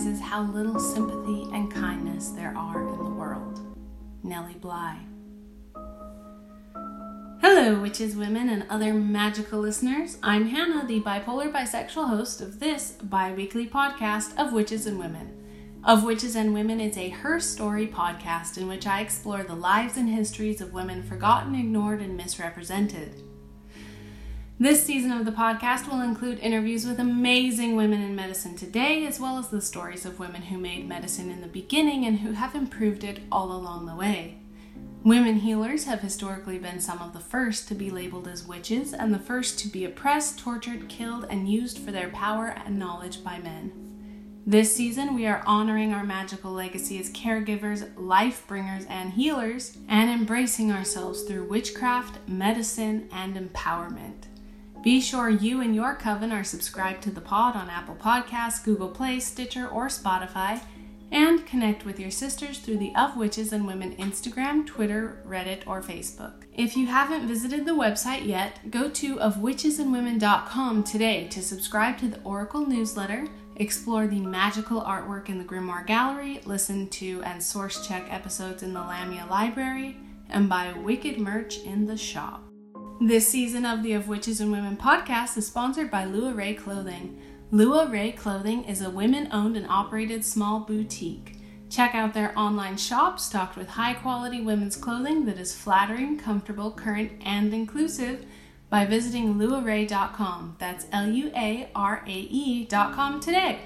realizes how little sympathy and kindness there are in the world. Nellie Bly. Hello, witches, women, and other magical listeners. I'm Hannah, the bipolar bisexual host of this bi weekly podcast of Witches and Women. Of Witches and Women is a Her Story podcast in which I explore the lives and histories of women forgotten, ignored, and misrepresented. This season of the podcast will include interviews with amazing women in medicine today, as well as the stories of women who made medicine in the beginning and who have improved it all along the way. Women healers have historically been some of the first to be labeled as witches and the first to be oppressed, tortured, killed, and used for their power and knowledge by men. This season, we are honoring our magical legacy as caregivers, life bringers, and healers, and embracing ourselves through witchcraft, medicine, and empowerment. Be sure you and your coven are subscribed to the pod on Apple Podcasts, Google Play, Stitcher, or Spotify and connect with your sisters through the Of Witches and Women Instagram, Twitter, Reddit, or Facebook. If you haven't visited the website yet, go to ofwitchesandwomen.com today to subscribe to the Oracle newsletter, explore the magical artwork in the Grimoire Gallery, listen to and source check episodes in the Lamia Library, and buy wicked merch in the shop. This season of the Of Witches and Women podcast is sponsored by Lua Rae Clothing. Lua Rae Clothing is a women owned and operated small boutique. Check out their online shop stocked with high quality women's clothing that is flattering, comfortable, current, and inclusive by visiting luarae.com. That's L U A R A E.com today.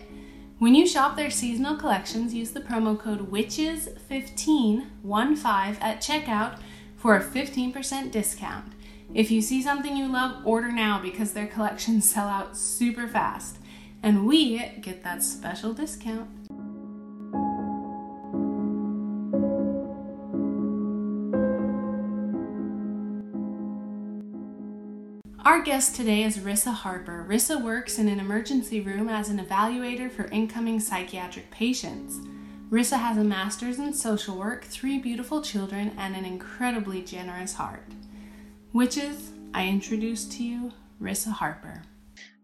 When you shop their seasonal collections, use the promo code WITCHES15 at checkout for a 15% discount. If you see something you love, order now because their collections sell out super fast and we get that special discount. Our guest today is Rissa Harper. Rissa works in an emergency room as an evaluator for incoming psychiatric patients. Rissa has a master's in social work, three beautiful children, and an incredibly generous heart. Witches, I introduce to you Rissa Harper.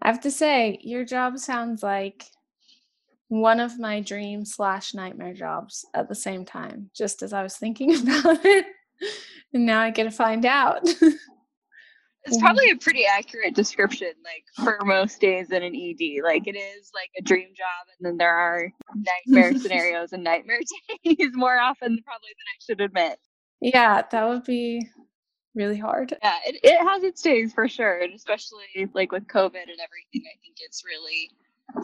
I have to say, your job sounds like one of my dream slash nightmare jobs at the same time, just as I was thinking about it. And now I get to find out. it's probably a pretty accurate description, like for most days in an ED. Like it is like a dream job, and then there are nightmare scenarios and nightmare days more often probably than I should admit. Yeah, that would be really hard. Yeah, it, it has its days for sure. And especially like with COVID and everything, I think it's really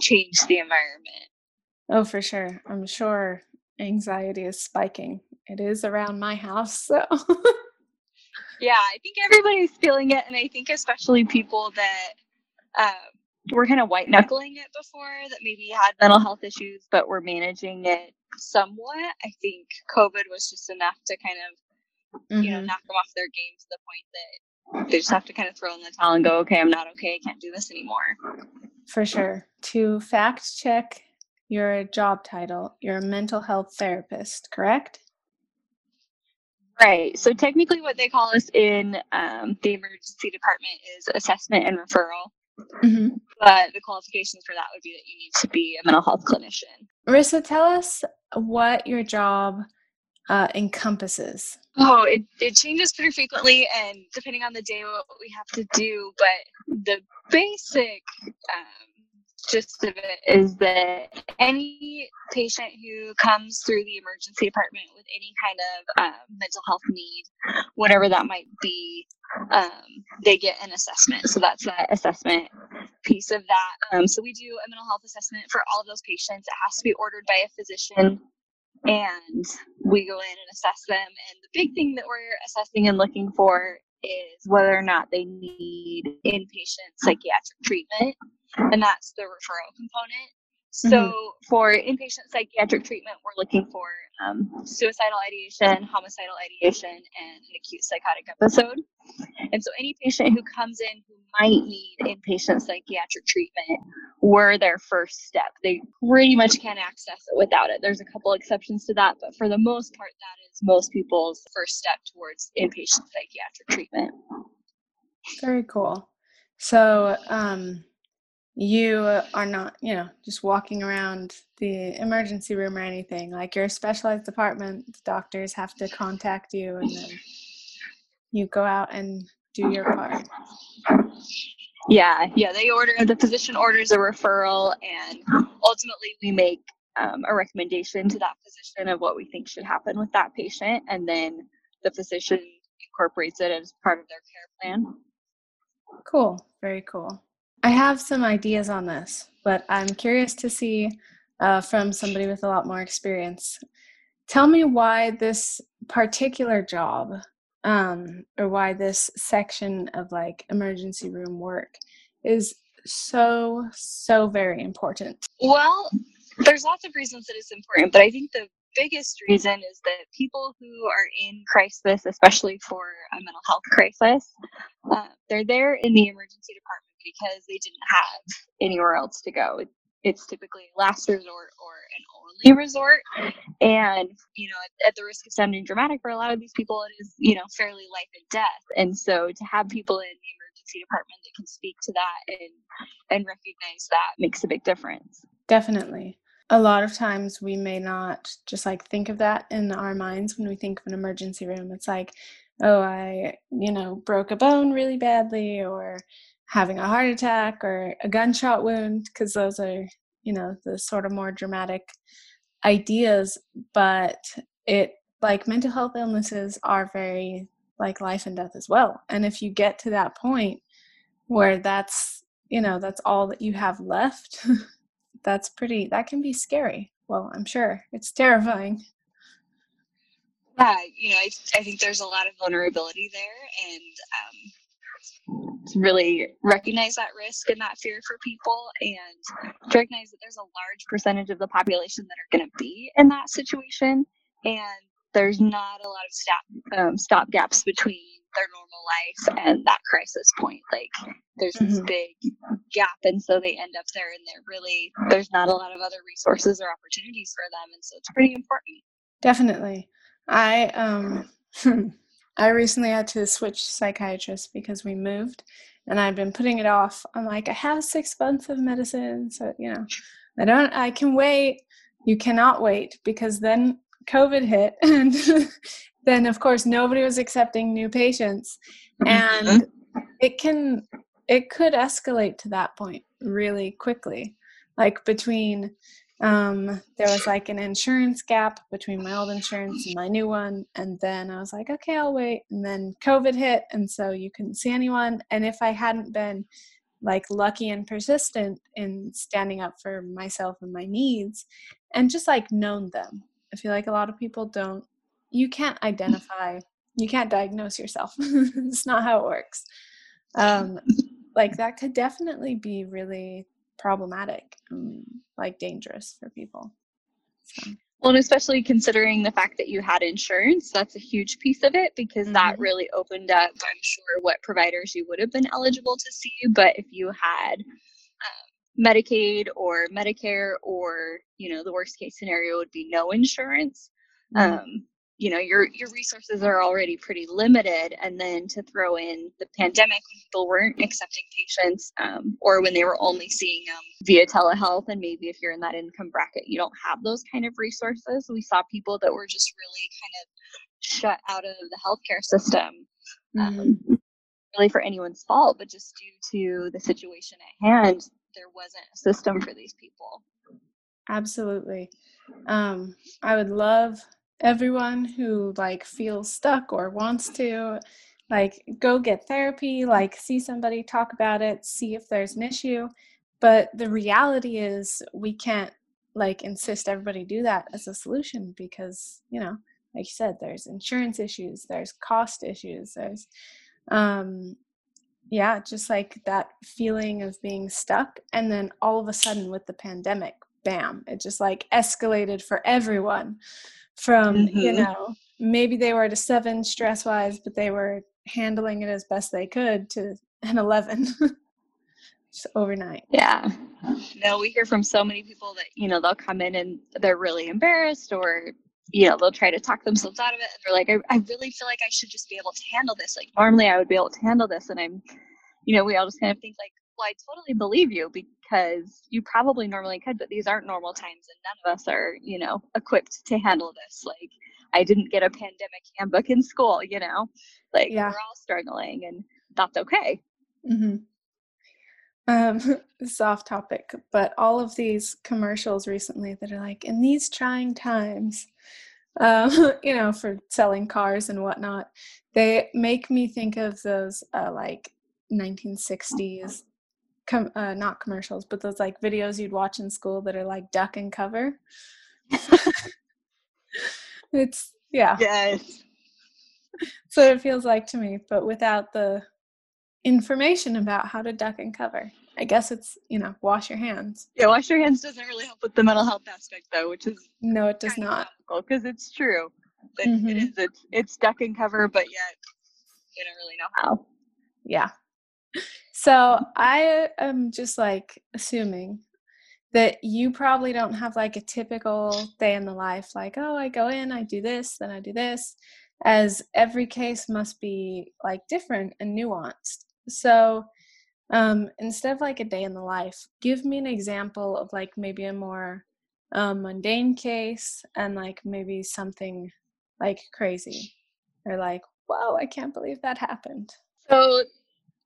changed the environment. Oh, for sure. I'm sure anxiety is spiking. It is around my house. So, yeah, I think everybody's feeling it. And I think especially people that um, were kind of white knuckling it before that maybe had mental health issues, but were managing it somewhat. I think COVID was just enough to kind of mm-hmm. you know, mm-hmm. knock them off their game to the point that they just have to kind of throw in the towel and go, okay, I'm not okay. I can't do this anymore. For sure. To fact check your job title, you're a mental health therapist, correct? Right. So technically, what they call us in um, the emergency department is assessment and referral. Mm-hmm. But the qualifications for that would be that you need to be a mental health clinician. Rissa, tell us what your job uh, encompasses. Oh, it, it changes pretty frequently, and depending on the day, what we have to do. But the basic um, gist of it is that any patient who comes through the emergency department with any kind of um, mental health need, whatever that might be, um, they get an assessment. So that's that assessment piece of that. Um, so we do a mental health assessment for all of those patients. It has to be ordered by a physician and we go in and assess them. And the big thing that we're assessing and looking for is whether or not they need inpatient psychiatric treatment, and that's the referral component. So mm-hmm. for inpatient psychiatric treatment, we're looking for um, suicidal ideation, homicidal ideation, and an acute psychotic episode. And so any patient who comes in who might need inpatient psychiatric treatment, we're their first step. They pretty much can't access it without it. There's a couple exceptions to that, but for the most part, that is most people's first step towards inpatient psychiatric treatment. Very cool. So, um, you are not, you know, just walking around the emergency room or anything. Like you're a specialized department, the doctors have to contact you and then you go out and do your part. Yeah, yeah, they order, the physician orders a referral, and ultimately we make um, a recommendation to that physician of what we think should happen with that patient, and then the physician incorporates it as part of their care plan. Cool, very cool. I have some ideas on this, but I'm curious to see uh, from somebody with a lot more experience. Tell me why this particular job um, or why this section of like emergency room work is so, so very important. Well, there's lots of reasons that it's important, but I think the biggest reason is that people who are in crisis, especially for a mental health crisis, uh, they're there in the emergency department because they didn't have anywhere else to go. It's typically last resort or an only resort. And, you know, at, at, the risk of sounding dramatic for a lot of these people, it is, you know, fairly life and death. And so to have people in the emergency department that can speak to that and and recognize that makes a big difference. Definitely. A lot of times we may not just like think of that in our minds when we think of an emergency room. It's like, oh, I, you know, broke a bone really badly or having a heart attack or a gunshot wound because those are you know the sort of more dramatic ideas but it like mental health illnesses are very like life and death as well. And if you get to that point where that's you know that's all that you have left that's pretty that can be scary. Well i'm sure it's terrifying. Yeah you know i, I think there's a lot of vulnerability there and um, really recognize that risk and that fear for people and to recognize that there's a large percentage of the population that are going to be in that situation. And there's not a lot of stop um, stop gaps between their normal life and that crisis point. Like there's mm-hmm. this big gap and so they end up there and they're really there's not a lot of other resources or opportunities for them and so it's pretty important. Definitely. I um I recently had to switch psychiatrists because we moved and I've been putting it off. I'm like, I have six months of medicine, so you know, I don't I can wait. You cannot wait because then COVID hit and then of course nobody was accepting new patients. And mm-hmm. it can it could escalate to that point really quickly. Like between um, there was like an insurance gap between my old insurance and my new one. And then I was like, okay, I'll wait. And then COVID hit. And so you couldn't see anyone. And if I hadn't been like lucky and persistent in standing up for myself and my needs and just like known them, I feel like a lot of people don't, you can't identify, you can't diagnose yourself. it's not how it works. Um, like that could definitely be really problematic, um, like dangerous for people. So. Well, and especially considering the fact that you had insurance, that's a huge piece of it because mm-hmm. that really opened up, I'm sure, what providers you would have been eligible to see. But if you had um, Medicaid or Medicare, or, you know, the worst case scenario would be no insurance, mm-hmm. um, you know your your resources are already pretty limited and then to throw in the pandemic when people weren't accepting patients um, or when they were only seeing them via telehealth and maybe if you're in that income bracket you don't have those kind of resources we saw people that were just really kind of shut out of the healthcare system um, mm-hmm. really for anyone's fault but just due to the situation at hand there wasn't a system for these people absolutely um, i would love everyone who like feels stuck or wants to like go get therapy like see somebody talk about it see if there's an issue. But the reality is we can't like insist everybody do that as a solution because you know like you said there's insurance issues there's cost issues there's um yeah just like that feeling of being stuck. And then all of a sudden with the pandemic bam it just like escalated for everyone from mm-hmm. you know maybe they were at a seven stress wise but they were handling it as best they could to an 11 just overnight. Yeah. No we hear from so many people that you know they'll come in and they're really embarrassed or you know they'll try to talk themselves out of it and they're like I, I really feel like i should just be able to handle this. Like normally i would be able to handle this and i'm you know we all just kind of think like well, I totally believe you because you probably normally could, but these aren't normal times and none of us are, you know, equipped to handle this. Like, I didn't get a pandemic handbook in school, you know, like yeah. we're all struggling and that's okay. Mm-hmm. Um, soft topic, but all of these commercials recently that are like, in these trying times, um, you know, for selling cars and whatnot, they make me think of those uh, like 1960s com- uh, not commercials but those like videos you'd watch in school that are like duck and cover? It's yeah. Yes. So it feels like to me but without the information about how to duck and cover. I guess it's you know wash your hands. Yeah wash your hands doesn't really help with the mental health aspect though which is no it does not. because it's true. Mm-hmm. it is it's, it's duck and cover but yet we don't really know how. Yeah so I am just like assuming that you probably don't have like a typical day in the life, like, oh, I go in, I do this, then I do this, as every case must be like different and nuanced. So um, instead of like a day in the life, give me an example of like maybe a more um, mundane case and like maybe something like crazy or like, whoa, I can't believe that happened. So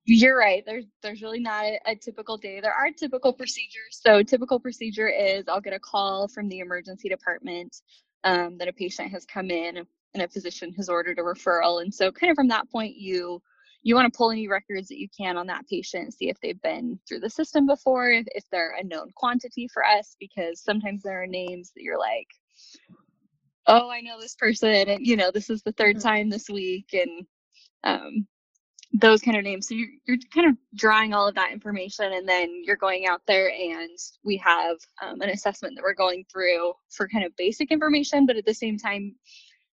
you're right. There's there's really not a, a, typical day. There are typical procedures. So typical procedure is I'll get a call from the emergency department um, that a patient has come in and a physician has ordered a referral. And so kind of from that point you you want to pull any records that you can on that patient, see if they've been through the system before, if, if they're a known quantity for us, because sometimes there are names that you're like, oh, I know this person, and you know, this is the 3rd mm-hmm. time this week, and um, those kind of names. So you're, you're kind of drawing all of that information and then you're going out there and we have um, an assessment that we're going through for kind of basic information, but at the same time,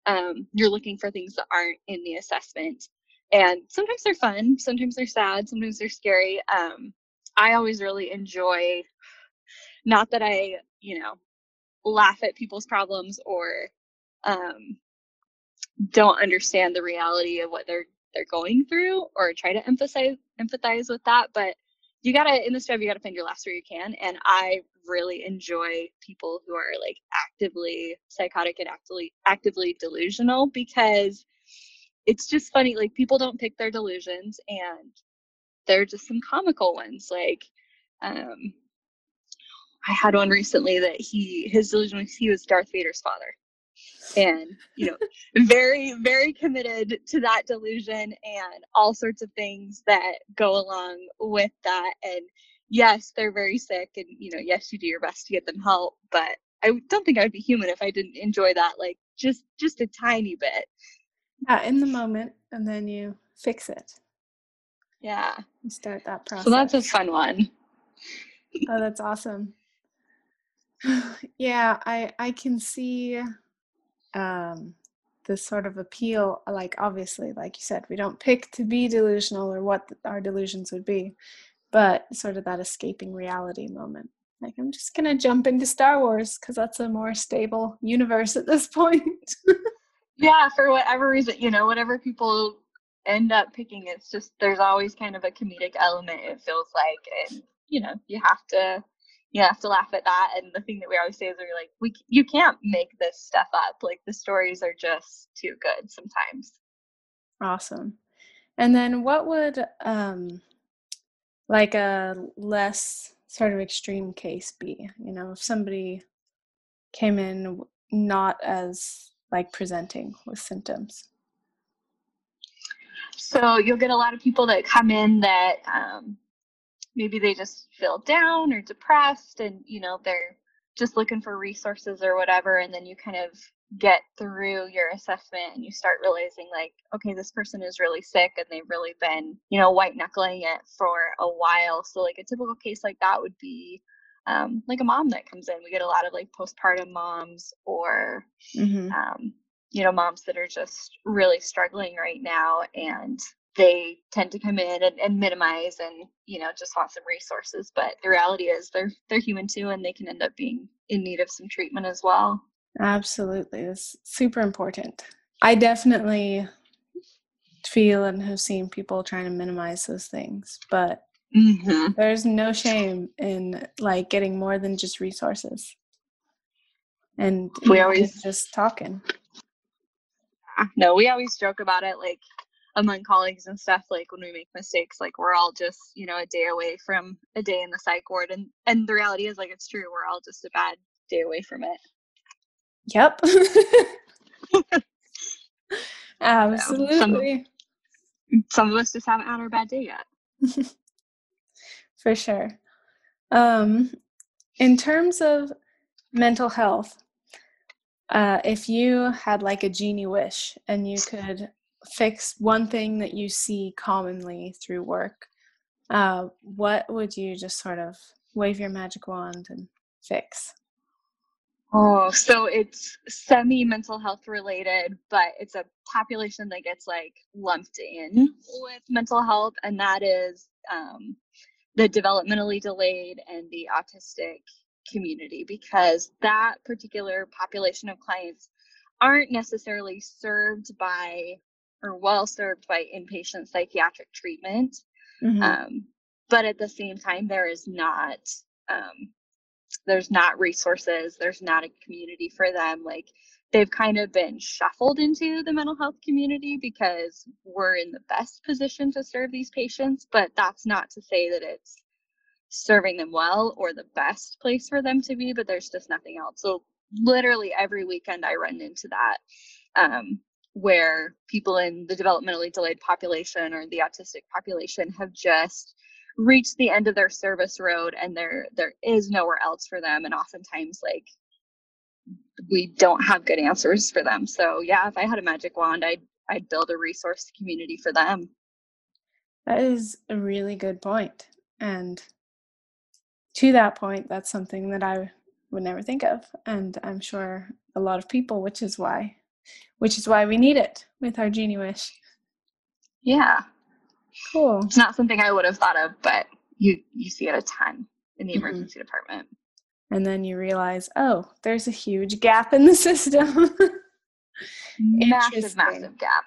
um, you're looking for things that aren't in the assessment. And sometimes they're fun, sometimes they're sad, sometimes they're scary. Um, I always really enjoy, not that I, you know, laugh at people's problems or um, don't understand the reality of what they're they're going through or try to emphasize empathize with that but you gotta in this job you gotta find your laughs where you can and i really enjoy people who are like actively psychotic and actively actively delusional because it's just funny like people don't pick their delusions and they're just some comical ones like um i had one recently that he his delusion was he was darth vader's father and you know very very committed to that delusion and all sorts of things that go along with that. And yes they're very sick and you know yes you do your best to get them help but i don't think i would be human if i didn't enjoy that like just just a tiny bit. Yeah in the moment and then you fix it. Yeah. You start that process so that's a fun one. Oh that's awesome. Yeah i i can see um, this sort of appeal like obviously like you said we don't pick to be delusional or what our delusions would be but sort of that escaping reality moment. Like i'm just gonna jump into star wars because that's a more stable universe at this point. Yeah for whatever reason you know whatever people end up picking it's just there's always kind of a comedic element it feels like and you know you have to you have to laugh at that. And the thing that we always say is we're like, we you can't make this stuff up. Like the stories are just too good sometimes. Awesome. And then what would um like a less sort of extreme case be? You know, if somebody came in not as like presenting with symptoms. So you'll get a lot of people that come in that um, maybe they just feel down or depressed and you know they're just looking for resources or whatever and then you kind of get through your assessment and you start realizing like okay this person is really sick and they've really been you know white knuckling it for a while so like a typical case like that would be um, like a mom that comes in we get a lot of like postpartum moms or mm-hmm. um, you know moms that are just really struggling right now and they tend to come in and, and minimize and you know just want some resources but the reality is they're they're human too and they can end up being in need of some treatment as well absolutely it's super important i definitely feel and have seen people trying to minimize those things but Mm-hmm. There's no shame in like getting more than just resources. And We always- just talking. No, we always joke about it, like among colleagues and stuff. Like when we make mistakes, like we're all just you know a day away from a day in the psych ward, and and the reality is like it's true. We're all just a bad day away from it. Yep. Absolutely. Some of us just haven't had our bad day yet. For sure. Um, in terms of mental health, uh, if you had like a genie wish and you could fix one thing that you see commonly through work, uh, what would you just sort of wave your magic wand and fix? Oh, so it's semi mental health related, but it's a population that gets like lumped in with mental health, and that is um, the developmentally delayed and the autistic community because that particular population of clients aren't necessarily served by or well served by inpatient psychiatric treatment. Mhm. Um, but at the same time, there is not um, there's not resources there's not a community for them like they've kind of been shuffled into the mental health community because we're in the best position to serve these patients but that's not to say that it's serving them well or the best place for them to be but there's just nothing else so literally every weekend i run into that um, where people in the developmentally delayed population or the autistic population have just reached the end of their service road and there there is nowhere else for them and oftentimes like we don't have good answers for them so yeah if i had a magic wand i'd i'd build a resource community for them That is a really good. And to that point, that's something that I would never think of. And I'm sure a lot of people, which is why which is why we need it with our genie wish. yeah Cool. it's not something i would have thought of but you you see it a ton in the Mhm. emergency department And then you realize, oh, there's a huge gap in the system. massive massive gap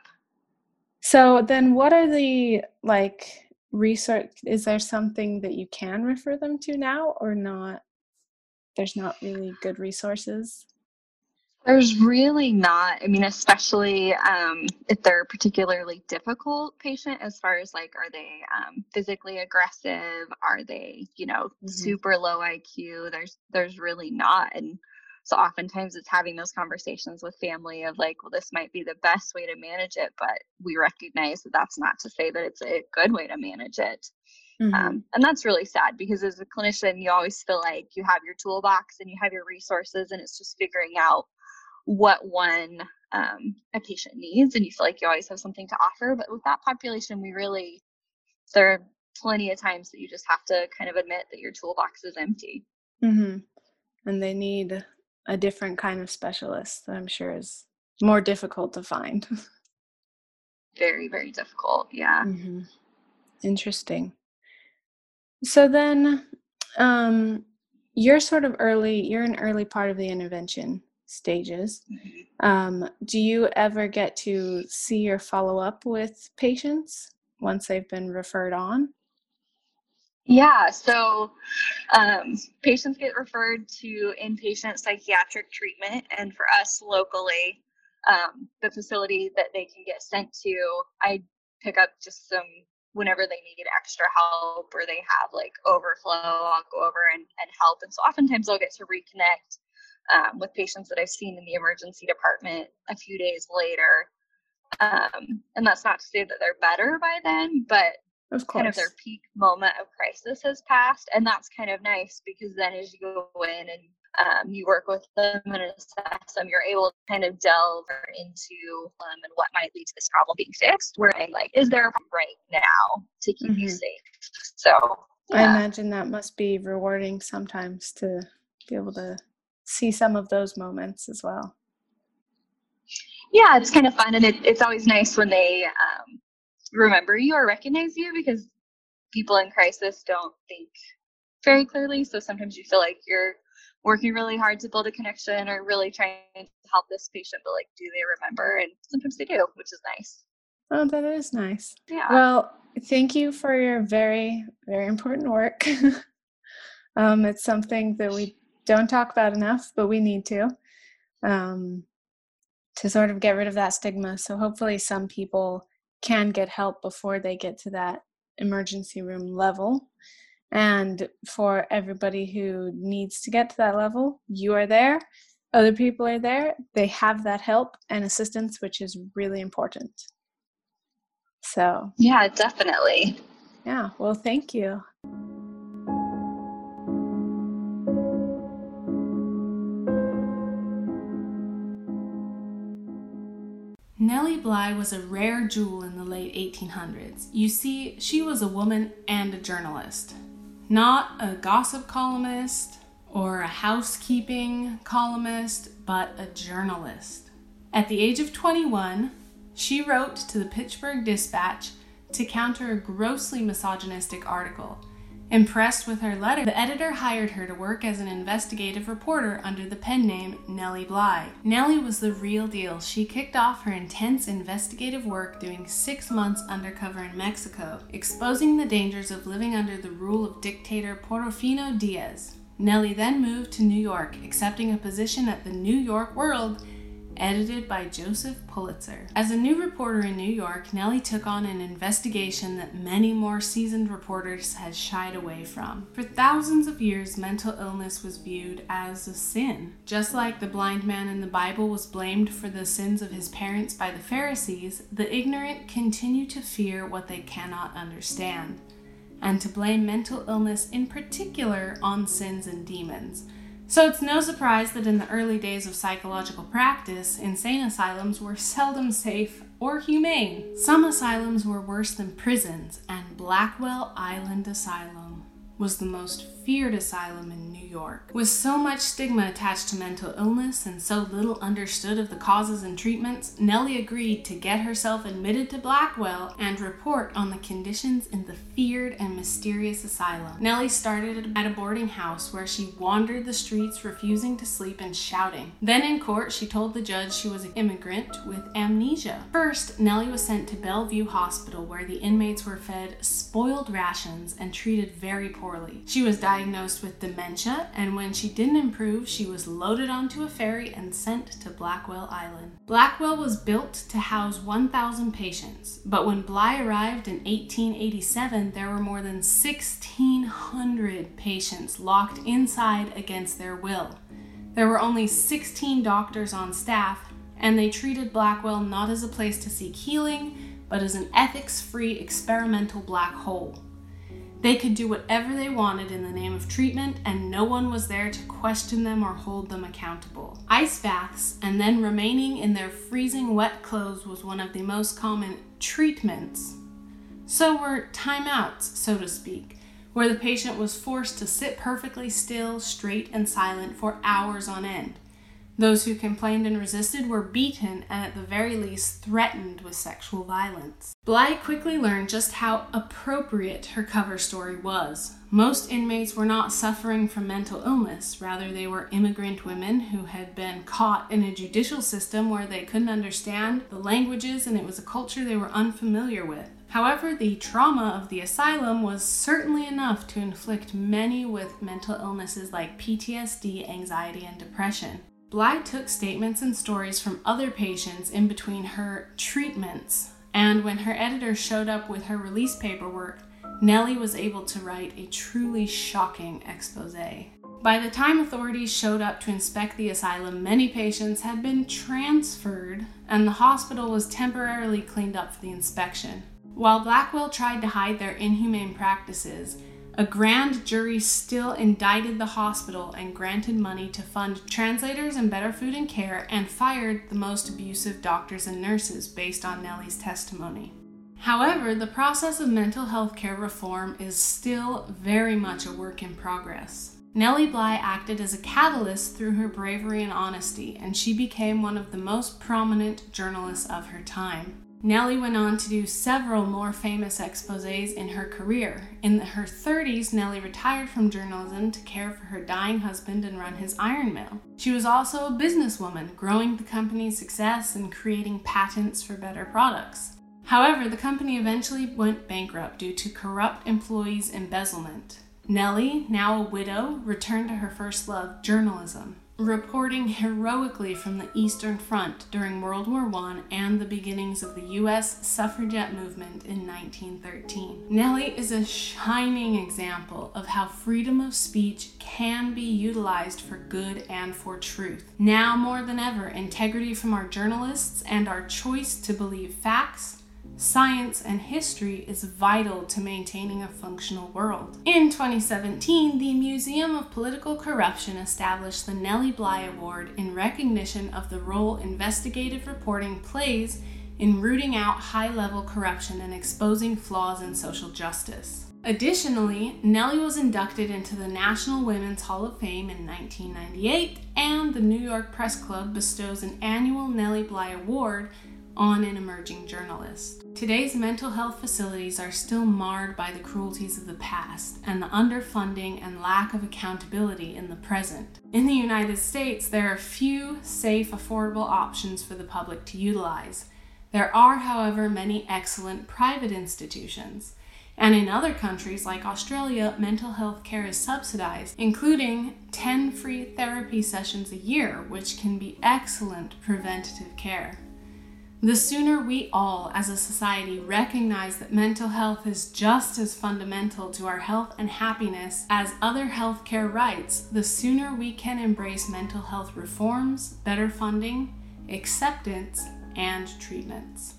so then what are the like research is there something that you can refer them to now or not? There's not really good resources. There's really not. I mean, especially um, if they're a particularly difficult patient, as far as like, are they um, physically aggressive? Are they, you know, Mhm. super low IQ? There's, there's really not. And so oftentimes it's having those conversations with family of like, well, this might be the best way to manage it, but we recognize that that's not to say that it's a good way to manage it. Mhm. Um, and that's really sad because as a clinician, you always feel like you have your toolbox and you have your resources, and it's just figuring out what one um, a patient needs. And you feel like you always have something to offer. But with that population, we really, there are plenty of times that you just have to kind of admit that your toolbox is empty. hmm And they need a different kind of specialist that I'm sure is more difficult to find. Very, very difficult. Yeah. hmm Interesting. So then, um, you're sort of early, you're an early part of the intervention stages. Um, do you ever get to see or follow up with patients once they've been referred on? Yeah, so um, patients get referred to inpatient psychiatric treatment, and for us locally, um, the facility that they can get sent to, I pick up just some whenever they need extra help or they have like overflow, I'll go over and, and help. And so oftentimes I'll get to reconnect um, with patients that I've seen in the emergency department a few days later. Um, and that's not to say that they're better by then, but Of kind of their peak moment of crisis has passed and that's kind of nice because then as you go in and um, you work with them and assess them you're able to kind of delve into um, and what might lead to this problem being fixed where I'm like is there a problem right now to keep you Mhm. safe so I imagine that must be rewarding sometimes to be able to see some of those moments as well. yeah it's kind of fun and it, it's always nice when they um, remember you or recognize you because people in crisis don't think very clearly so sometimes you feel like you're working really hard to build a connection or really trying to help this patient but like do they remember and sometimes they do which is nice Oh, that is nice. Yeah. Well, thank you for your very, very important work. um, it's something that we don't talk about enough, but we need to um, to sort of get rid of that stigma. So hopefully, some people can get help before they get to that emergency room level. And for everybody who needs to get to that level, you are there. Other people are there. They have that help and assistance, which is really important. So, yeah, definitely. Yeah, well, thank you. Nellie Bly was a rare jewel in the late 1800s. You see, she was a woman and a journalist. Not a gossip columnist or a housekeeping columnist, but a journalist. At the age of 21, she wrote to the Pittsburgh Dispatch to counter a grossly misogynistic article. Impressed with her letter, the editor hired her to work as an investigative reporter under the pen name Nellie Bly. Nellie was the real deal. She kicked off her intense investigative work doing six months undercover in Mexico, exposing the dangers of living under the rule of dictator Porfirio Diaz. Nellie then moved to New York, accepting a position at the New York World edited by Joseph Pulitzer. As a new reporter in New York, Nellie took on an investigation that many more seasoned reporters had shied away from. For thousands of years, mental illness was viewed as a sin. Just like the blind man in the Bible was blamed for the sins of his parents by the Pharisees, the ignorant continue to fear what they cannot understand, and to blame mental illness in particular on sins and demons. So it's no surprise that in the early days of psychological practice, insane asylums were seldom safe or humane. Some asylums were worse than prisons, and Blackwell Island Asylum was the most feared asylum in New York. With so much stigma attached to mental illness and so little understood of the causes and treatments, Nellie agreed to get herself admitted to Blackwell and report on the conditions in the feared and mysterious asylum. Nellie started at a boarding house where she wandered the streets, refusing to sleep and shouting. Then in court, she told the judge she was an immigrant with amnesia. First, Nellie was sent to Bellevue Hospital where the inmates were fed spoiled rations and treated very poorly. She was diagnosed diagnosed with dementia, and when she didn't improve, she was loaded onto a ferry and sent to Blackwell Island. Blackwell was built to house 1,000 patients, but when Bly arrived in 1887, there were more than 1,600 patients locked inside against their will. There were only 16 doctors on staff, and they treated Blackwell not as a place to seek healing, but as an ethics free experimental black hole. They could do whatever they wanted in the name of treatment, and no one was there to question them or hold them accountable. Ice baths and then remaining in their freezing wet clothes was one of the most common treatments. So were timeouts, so to speak, where the patient was forced to sit perfectly still, straight, and silent for hours on end. Those who complained and resisted were beaten and at the very least threatened with sexual violence. Bly quickly learned just how appropriate her cover story was. Most inmates were not suffering from mental illness, rather, they were immigrant women who had been caught in a judicial system where they couldn't understand the languages and it was a culture they were unfamiliar with. However, the trauma of the asylum was certainly enough to inflict many with mental illnesses like PTSD, anxiety, and depression. Bly took statements and stories from other patients in between her treatments, and when her editor showed up with her release paperwork, Nellie was able to write a truly shocking expose. By the time authorities showed up to inspect the asylum, many patients had been transferred, and the hospital was temporarily cleaned up for the inspection. While Blackwell tried to hide their inhumane practices, a grand jury still indicted the hospital and granted money to fund translators and better food and care and fired the most abusive doctors and nurses based on Nellie's testimony. However, the process of mental health care reform is still very much a work in progress. Nellie Bly acted as a catalyst through her bravery and honesty, and she became one of the most prominent journalists of her time. Nellie went on to do several more famous exposes in her career. In her 30s, Nellie retired from journalism to care for her dying husband and run his iron mill. She was also a businesswoman, growing the company's success and creating patents for better products. However, the company eventually went bankrupt due to corrupt employees' embezzlement. Nellie, now a widow, returned to her first love, journalism reporting heroically from the Eastern Front during World War I and the beginnings of the U.S. suffragette movement in 1913. Nellie is a shining example of how freedom of speech can be utilized for good and for truth. Now more than ever, integrity from our journalists and our choice to believe facts Science and history is vital to maintaining a functional world. In 2017, the Museum of Political Corruption established the Nellie Bly Award in recognition of the role investigative reporting plays in rooting out high level corruption and exposing flaws in social justice. Additionally, Nellie was inducted into the National Women's Hall of Fame in 1998, and the New York Press Club bestows an annual Nellie Bly Award on an emerging journalist. Today's mental health facilities are still marred by the cruelties of the past and the underfunding and lack of accountability in the present. In the United States, there are few safe, affordable options for the public to utilize. There are, however, many excellent private institutions. And in other countries like Australia, mental health care is subsidized, including 10 free therapy sessions a year, which can be excellent preventative care. The sooner we all, as a society, recognize that mental health is just as fundamental to our health and happiness as other healthcare rights, the sooner we can embrace mental health reforms, better funding, acceptance, and treatments.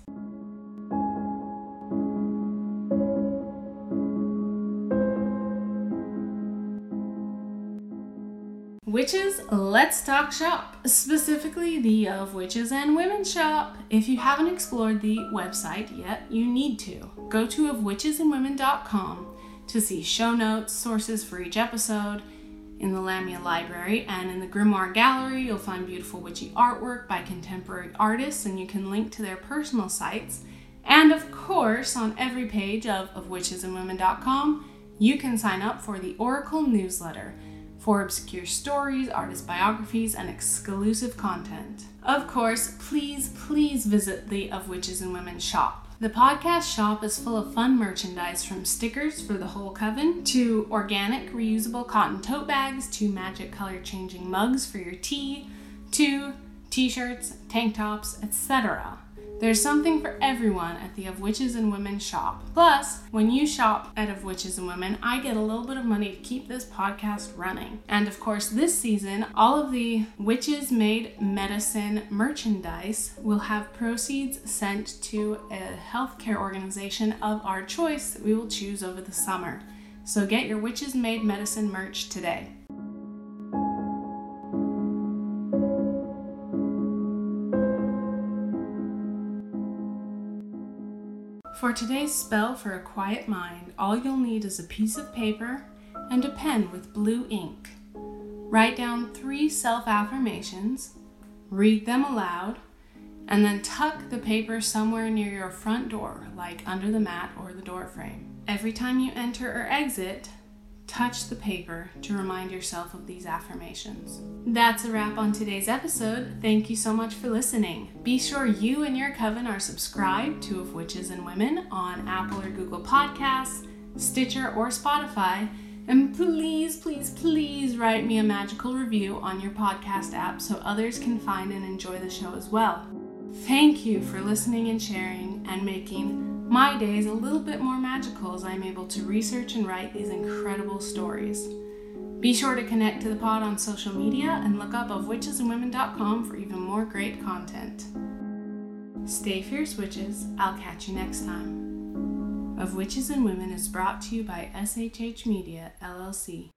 Witches, let's talk shop, specifically the Of Witches and Women shop. If you haven't explored the website yet, you need to. Go to ofwitchesandwomen.com to see show notes, sources for each episode. In the Lamia Library and in the Grimoire Gallery, you'll find beautiful witchy artwork by contemporary artists, and you can link to their personal sites. And of course, on every page of ofwitchesandwomen.com, you can sign up for the Oracle newsletter for obscure stories, artist biographies, and exclusive content. Of course, please, please visit the Of Witches and Women shop. The podcast shop is full of fun merchandise from stickers for the whole coven to organic reusable cotton tote bags to magic color changing mugs for your tea to t shirts, tank tops, etc. There's something for everyone at the Of Witches and Women shop. Plus, when you shop at Of Witches and Women, I get a little bit of money to keep this podcast running. And of course, this season, all of the Witches Made Medicine merchandise will have proceeds sent to a healthcare organization of our choice that we will choose over the summer. So get your Witches Made Medicine merch today. For today's spell for a quiet mind, all you'll need is a piece of paper and a pen with blue ink. Write down three self affirmations, read them aloud, and then tuck the paper somewhere near your front door, like under the mat or the door frame. Every time you enter or exit, touch the paper to remind yourself of these affirmations. That's a wrap on today's episode. Thank you so much for listening. Be sure you and your coven are subscribed to Of Witches and Women on Apple or Google Podcasts, Stitcher, or Spotify. And please, please, please write me a magical review on your podcast app so others can find and enjoy the show as well. Thank you for listening and sharing and making my day is a little bit more magical as I'm able to research and write these incredible stories. Be sure to connect to the pod on social media and look up ofwitchesandwomen.com for even more great content. Stay fierce, witches. I'll catch you next time. Of Witches and Women is brought to you by SHH Media, LLC.